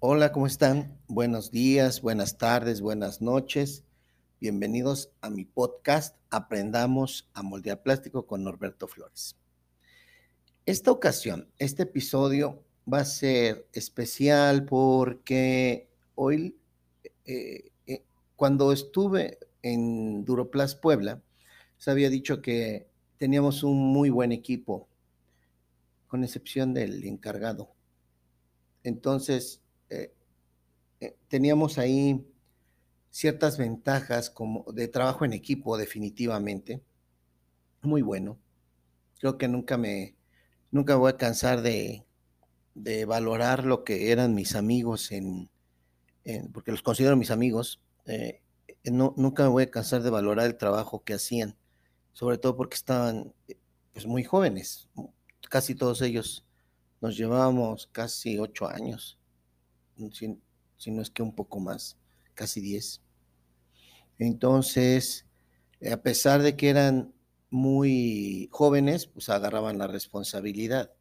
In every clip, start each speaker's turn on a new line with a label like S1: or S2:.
S1: Hola, ¿cómo están? Buenos días, buenas tardes, buenas noches. Bienvenidos a mi podcast Aprendamos a moldear plástico con Norberto Flores. Esta ocasión, este episodio va a ser especial porque hoy, eh, eh, cuando estuve en Duroplas Puebla, se había dicho que teníamos un muy buen equipo, con excepción del encargado. Entonces, eh, teníamos ahí ciertas ventajas como de trabajo en equipo definitivamente. Muy bueno. Creo que nunca me, nunca voy a cansar de, de valorar lo que eran mis amigos en, porque los considero mis amigos. Eh, no, nunca me voy a cansar de valorar el trabajo que hacían, sobre todo porque estaban pues muy jóvenes. Casi todos ellos nos llevábamos casi ocho años, si, no es que un poco más, casi diez. Entonces, a pesar de que eran muy jóvenes, pues agarraban la responsabilidad.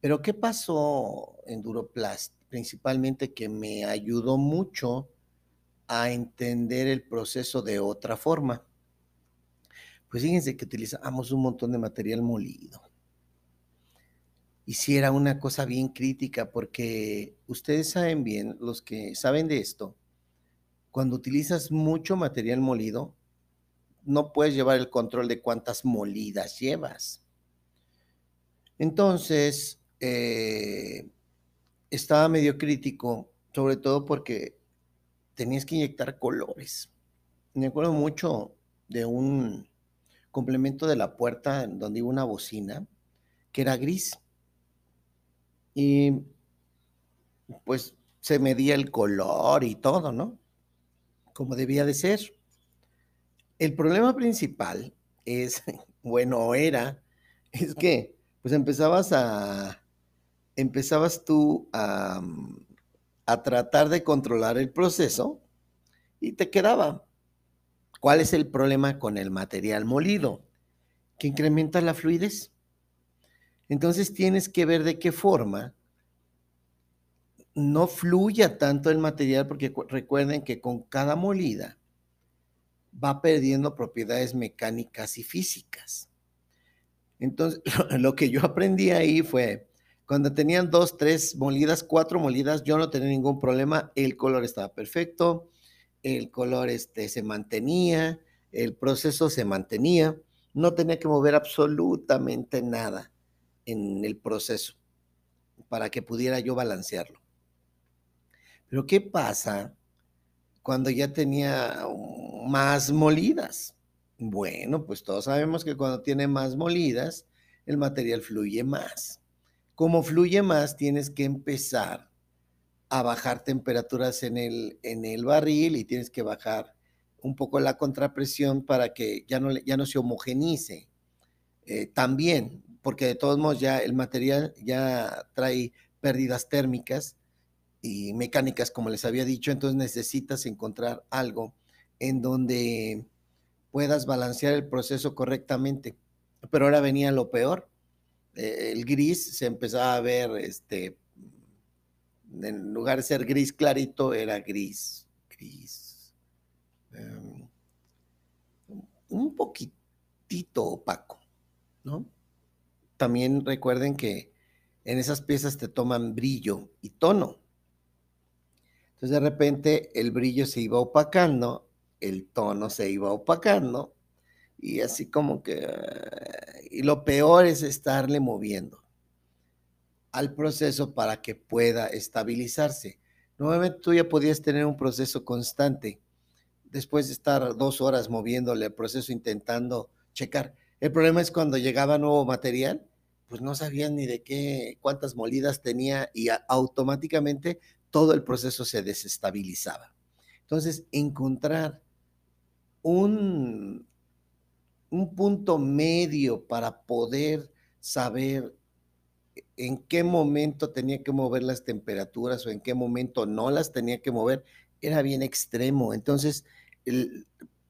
S1: Pero ¿qué pasó en Duroplast? Principalmente que me ayudó mucho a entender el proceso de otra forma. Pues fíjense que utilizamos un montón de material molido. Y si era una cosa bien crítica, porque ustedes saben bien, los que saben de esto, cuando utilizas mucho material molido, no puedes llevar el control de cuántas molidas llevas. Entonces, eh, estaba medio crítico, sobre todo porque tenías que inyectar colores. Me acuerdo mucho de un complemento de la puerta donde iba una bocina que era gris. Y pues se medía el color y todo, ¿no? como debía de ser. El problema principal es, bueno, era, es que pues empezabas a, empezabas tú a, a tratar de controlar el proceso y te quedaba. ¿Cuál es el problema con el material molido? Que incrementa la fluidez. Entonces tienes que ver de qué forma no fluya tanto el material, porque recuerden que con cada molida va perdiendo propiedades mecánicas y físicas. Entonces, lo que yo aprendí ahí fue, cuando tenían dos, tres molidas, cuatro molidas, yo no tenía ningún problema, el color estaba perfecto, el color este, se mantenía, el proceso se mantenía, no tenía que mover absolutamente nada en el proceso para que pudiera yo balancearlo. Pero ¿qué pasa cuando ya tenía más molidas? Bueno, pues todos sabemos que cuando tiene más molidas, el material fluye más. Como fluye más, tienes que empezar a bajar temperaturas en el, en el barril y tienes que bajar un poco la contrapresión para que ya no, ya no se homogenice. Eh, también, porque de todos modos ya el material ya trae pérdidas térmicas y mecánicas, como les había dicho, entonces necesitas encontrar algo en donde puedas balancear el proceso correctamente. Pero ahora venía lo peor. Eh, el gris se empezaba a ver, este, en lugar de ser gris clarito, era gris, gris, em, un poquitito opaco, ¿no? También recuerden que en esas piezas te toman brillo y tono. Entonces de repente el brillo se iba opacando, el tono se iba opacando y así como que... Y lo peor es estarle moviendo al proceso para que pueda estabilizarse. Nuevamente tú ya podías tener un proceso constante después de estar dos horas moviéndole al proceso intentando checar. El problema es cuando llegaba nuevo material, pues no sabían ni de qué, cuántas molidas tenía y automáticamente todo el proceso se desestabilizaba. Entonces, encontrar un, un punto medio para poder saber en qué momento tenía que mover las temperaturas o en qué momento no las tenía que mover, era bien extremo. Entonces,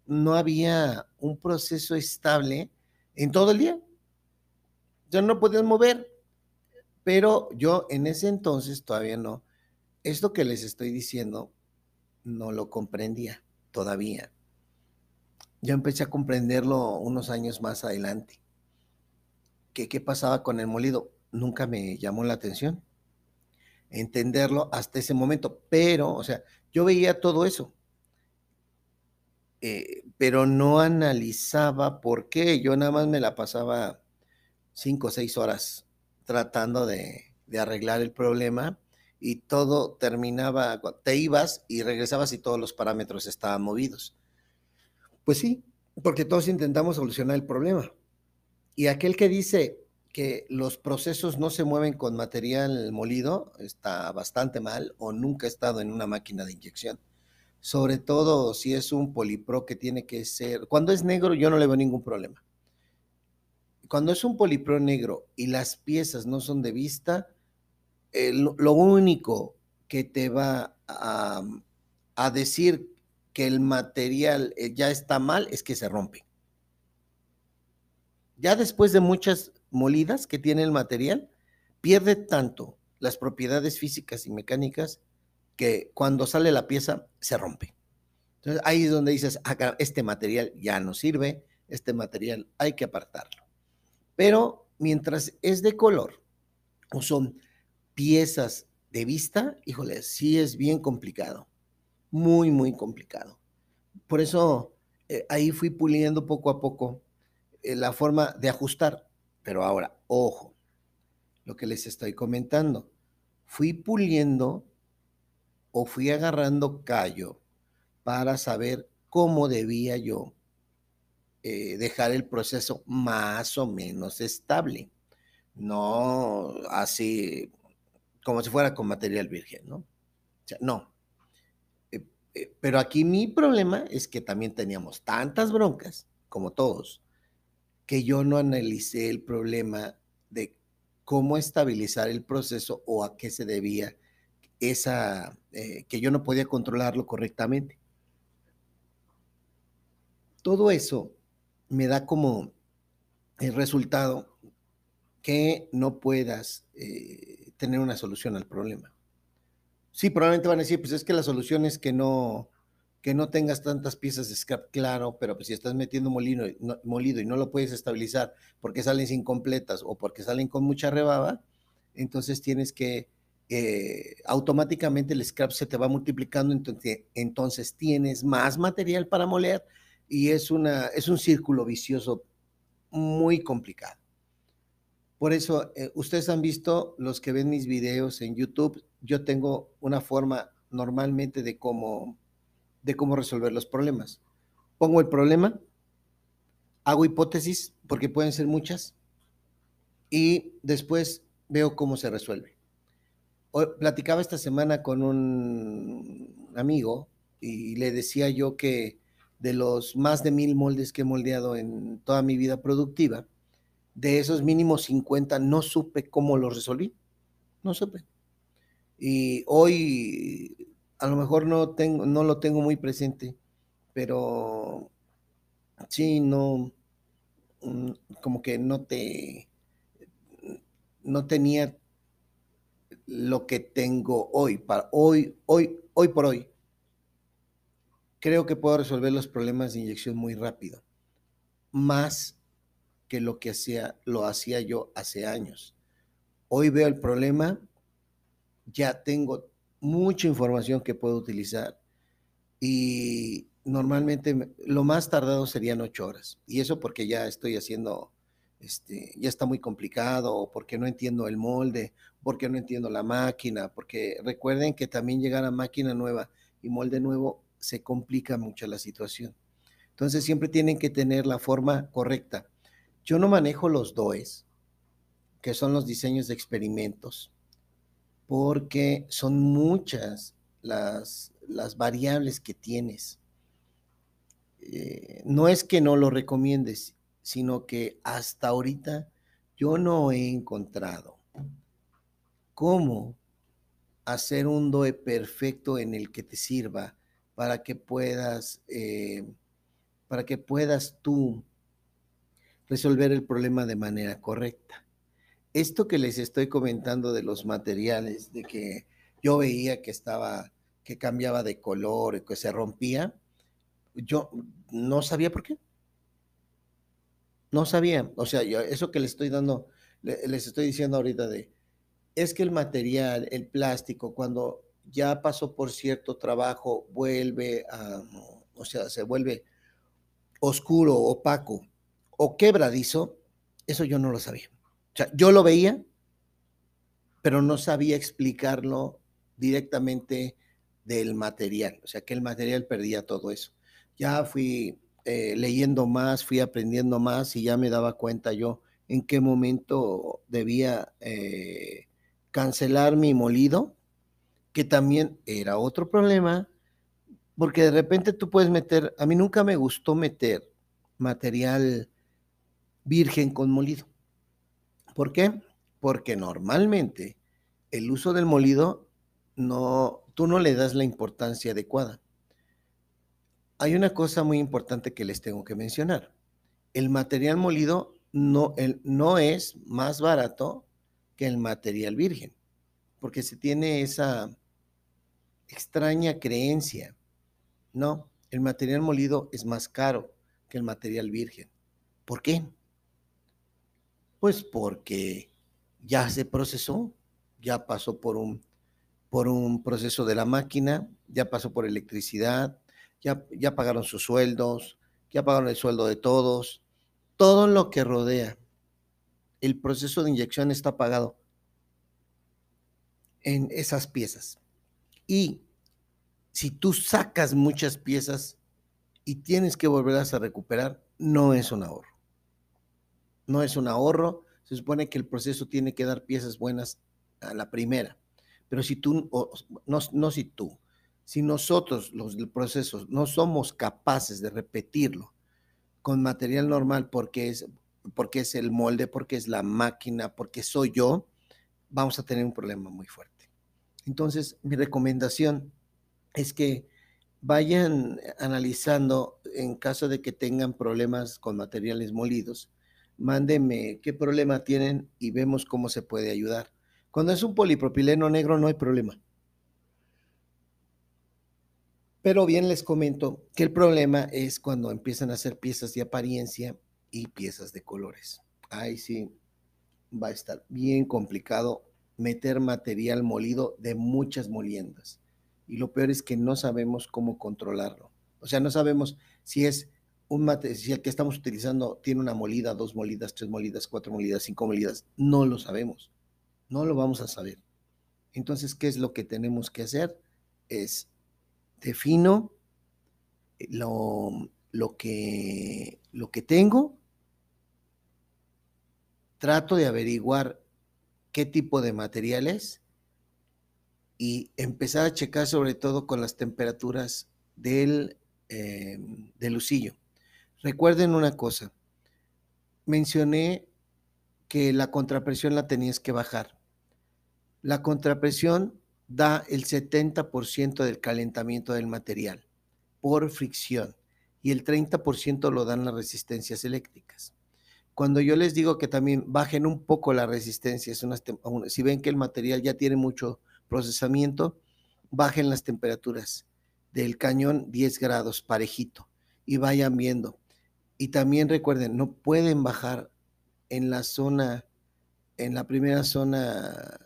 S1: no había un proceso estable en todo el día. Ya no podías mover. Pero yo en ese entonces todavía no, esto que les estoy diciendo no lo comprendía todavía. Ya empecé a comprenderlo unos años más adelante. ¿Qué, qué pasaba con el molido? Nunca me llamó la atención entenderlo hasta ese momento, pero, o sea, yo veía todo eso, eh, pero no analizaba por qué. Yo nada más me la pasaba cinco o seis horas tratando de, arreglar el problema y todo terminaba, te ibas y regresabas y todos los parámetros estaban movidos. Pues sí, porque todos intentamos solucionar el problema. Y aquel que dice que los procesos no se mueven con material molido está bastante mal o nunca ha estado en una máquina de inyección. Sobre todo si es un polipro que tiene que ser, cuando es negro yo no le veo ningún problema. Cuando es un polipro negro y las piezas no son de vista, lo único que te va a, a decir que el material eh, ya está mal es que se rompe. Ya después de muchas molidas que tiene el material, pierde tanto las propiedades físicas y mecánicas que cuando sale la pieza se rompe. Entonces ahí es donde dices, ah, este material ya no sirve, este material hay que apartarlo. Pero mientras es de color o son piezas de vista, híjole, sí es bien complicado, muy, muy complicado. Por eso eh, ahí fui puliendo poco a poco eh, la forma de ajustar. Pero ahora, ojo, lo que les estoy comentando, fui puliendo o fui agarrando callo para saber cómo debía yo eh, dejar el proceso más o menos estable, no así como si fuera con material virgen, ¿no? O sea, no. Eh, eh, pero aquí mi problema es que también teníamos tantas broncas, como todos, que yo no analicé el problema de cómo estabilizar el proceso o a qué se debía esa, que yo no podía controlarlo correctamente. Todo eso me da como el resultado que no puedas eh, tener una solución al problema. Sí, probablemente van a decir, pues es que la solución es que no, que no tengas tantas piezas de scrap, claro, pero pues si estás metiendo molino, molido y no lo puedes estabilizar porque salen incompletas o porque salen con mucha rebaba, entonces tienes que eh, automáticamente el scrap se te va multiplicando, entonces, entonces tienes más material para moler y es, una, es un círculo vicioso muy complicado. Por eso, eh, ustedes han visto los que ven mis videos en YouTube, yo tengo una forma normalmente de cómo de cómo resolver los problemas. Pongo el problema, hago hipótesis, porque pueden ser muchas, y después veo cómo se resuelve. platicaba esta semana con un amigo y le decía yo que de los más de mil moldes que he moldeado en toda mi vida productiva, de esos mínimos 50 no supe cómo los resolví. No supe. Y hoy a lo mejor no, tengo, no lo tengo muy presente, pero sí, no, mm, como que no te, no tenía lo que tengo hoy, para hoy, hoy, hoy por hoy. Creo que puedo resolver los problemas de inyección muy rápido, más que lo que hacía, lo hacía yo hace años. Hoy veo el problema, ya tengo mucha información que puedo utilizar y normalmente lo más tardado serían ocho horas. Y eso porque ya estoy haciendo, este, ya está muy complicado, porque no entiendo el molde, porque no entiendo la máquina, porque recuerden que también llegar a máquina nueva y molde nuevo se complica mucho la situación. Entonces siempre tienen que tener la forma correcta. Yo no manejo los DOEs, que son los diseños de experimentos porque son muchas las, las variables que tienes. Eh, no es que no lo recomiendes, sino que hasta ahorita yo no he encontrado cómo hacer un DOE perfecto en el que te sirva para que puedas, eh, para que puedas tú resolver el problema de manera correcta esto que les estoy comentando de los materiales, de que, yo veía que estaba, que cambiaba de color, que se rompía, yo no sabía por qué. No sabía, o sea, yo, eso que les estoy dando, les estoy diciendo ahorita de, es que el material, el plástico, cuando ya pasó por cierto trabajo, vuelve a, o sea, se vuelve oscuro, opaco o quebradizo, eso yo no lo sabía. O sea, yo lo veía, pero no sabía explicarlo directamente del material, o sea, que el material perdía todo eso. Ya fui eh, leyendo más, fui aprendiendo más y ya me daba cuenta yo en qué momento debía eh, cancelar mi molido, que también era otro problema, porque de repente tú puedes meter, a mí nunca me gustó meter material virgen con molido. ¿Por qué? Porque normalmente el uso del molido no, tú no le das la importancia adecuada. Hay una cosa muy importante que les tengo que mencionar. El material molido no, el, no es más barato que el material virgen, porque se tiene esa extraña creencia. No, el material molido es más caro que el material virgen. ¿Por qué? Pues porque ya se procesó, ya pasó por un, por un proceso de la máquina, ya pasó por electricidad, ya, ya pagaron sus sueldos, ya pagaron el sueldo de todos, todo lo que rodea el proceso de inyección está pagado en esas piezas. Y si tú sacas muchas piezas y tienes que volverlas a recuperar, no es un ahorro. No es un ahorro. Se supone que el proceso tiene que dar piezas buenas a la primera. Pero si tú, no, no si tú, si nosotros, los del proceso, no somos capaces de repetirlo con material normal porque es, porque es el molde, porque es la máquina, porque soy yo, vamos a tener un problema muy fuerte. Entonces, mi recomendación es que vayan analizando en caso de que tengan problemas con materiales molidos, mándenme qué problema tienen y vemos cómo se puede ayudar. Cuando es un polipropileno negro no hay problema. Pero bien les comento que el problema es cuando empiezan a hacer piezas de apariencia y piezas de colores. Ahí sí va a estar bien complicado meter material molido de muchas moliendas. Y lo peor es que no sabemos cómo controlarlo. O sea, no sabemos si es un material, que estamos utilizando tiene una molida, dos molidas, tres molidas, cuatro molidas, cinco molidas. No lo sabemos. No lo vamos a saber. Entonces, ¿qué es lo que tenemos que hacer? Es defino lo, lo, que, lo que tengo, trato de averiguar qué tipo de material es y empezar a checar sobre todo con las temperaturas del, eh, del lucillo. Recuerden una cosa, mencioné que la contrapresión la tenías que bajar. La contrapresión da el 70% del calentamiento del material por fricción y el 30% lo dan las resistencias eléctricas. Cuando yo les digo que también bajen un poco la resistencia, si ven que el material ya tiene mucho procesamiento, bajen las temperaturas del cañón 10 grados parejito y vayan viendo. Y también recuerden, no pueden bajar en la zona, en la primera zona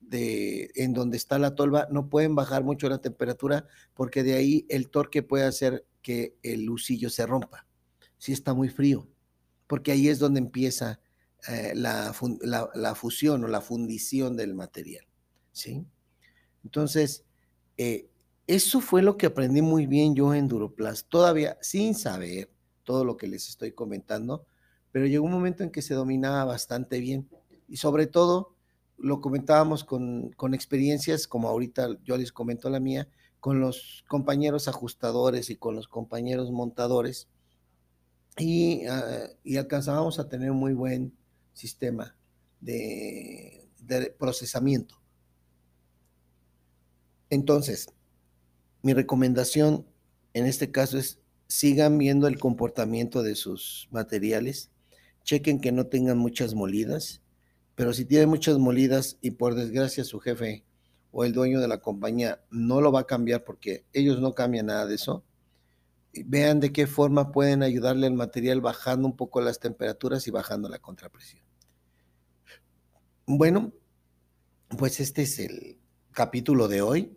S1: de en donde está la tolva, no pueden bajar mucho la temperatura porque de ahí el torque puede hacer que el lucillo se rompa. Si está muy frío, porque ahí es donde empieza eh, la, fusión o la fundición del material. ¿sí? Entonces, eh, eso fue lo que aprendí muy bien yo en Duroplast, todavía sin saber todo lo que les estoy comentando, pero llegó un momento en que se dominaba bastante bien y sobre todo lo comentábamos con, experiencias, como ahorita yo les comento la mía, con los compañeros ajustadores y con los compañeros montadores, y, ah, alcanzábamos a tener un muy buen sistema de procesamiento. Entonces, mi recomendación en este caso es sigan viendo el comportamiento de sus materiales, chequen que no tengan muchas molidas, pero si tiene muchas molidas y por desgracia su jefe o el dueño de la compañía no lo va a cambiar porque ellos no cambian nada de eso, vean de qué forma pueden ayudarle al material bajando un poco las temperaturas y bajando la contrapresión. Bueno, pues este es el capítulo de hoy.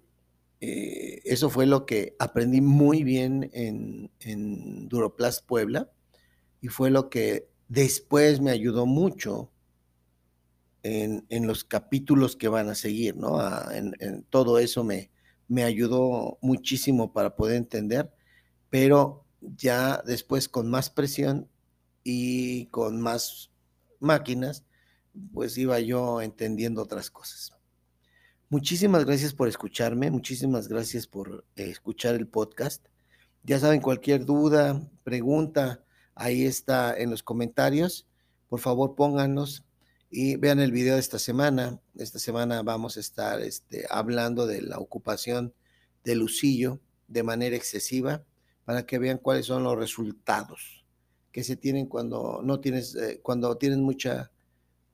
S1: Eh, eso fue lo que aprendí muy bien en, en Puebla y fue lo que después me ayudó mucho en, los capítulos que van a seguir, ¿no? en, todo eso me, me ayudó muchísimo para poder entender, pero ya después con más presión y con más máquinas, pues iba yo entendiendo otras cosas. Muchísimas gracias por escucharme, muchísimas gracias por eh, escuchar el podcast. Ya saben, cualquier duda, pregunta, ahí está en los comentarios. Por favor, pónganos y vean el video de esta semana. Esta semana vamos a estar este, hablando de la ocupación del lucillo de manera excesiva para que vean cuáles son los resultados que se tienen cuando no tienes, eh, cuando tienes mucha,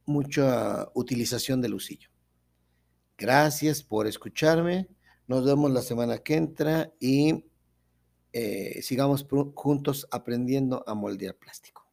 S1: mucha utilización del lucillo. Gracias por escucharme. Nos vemos la semana que entra y eh, sigamos juntos aprendiendo a moldear plástico.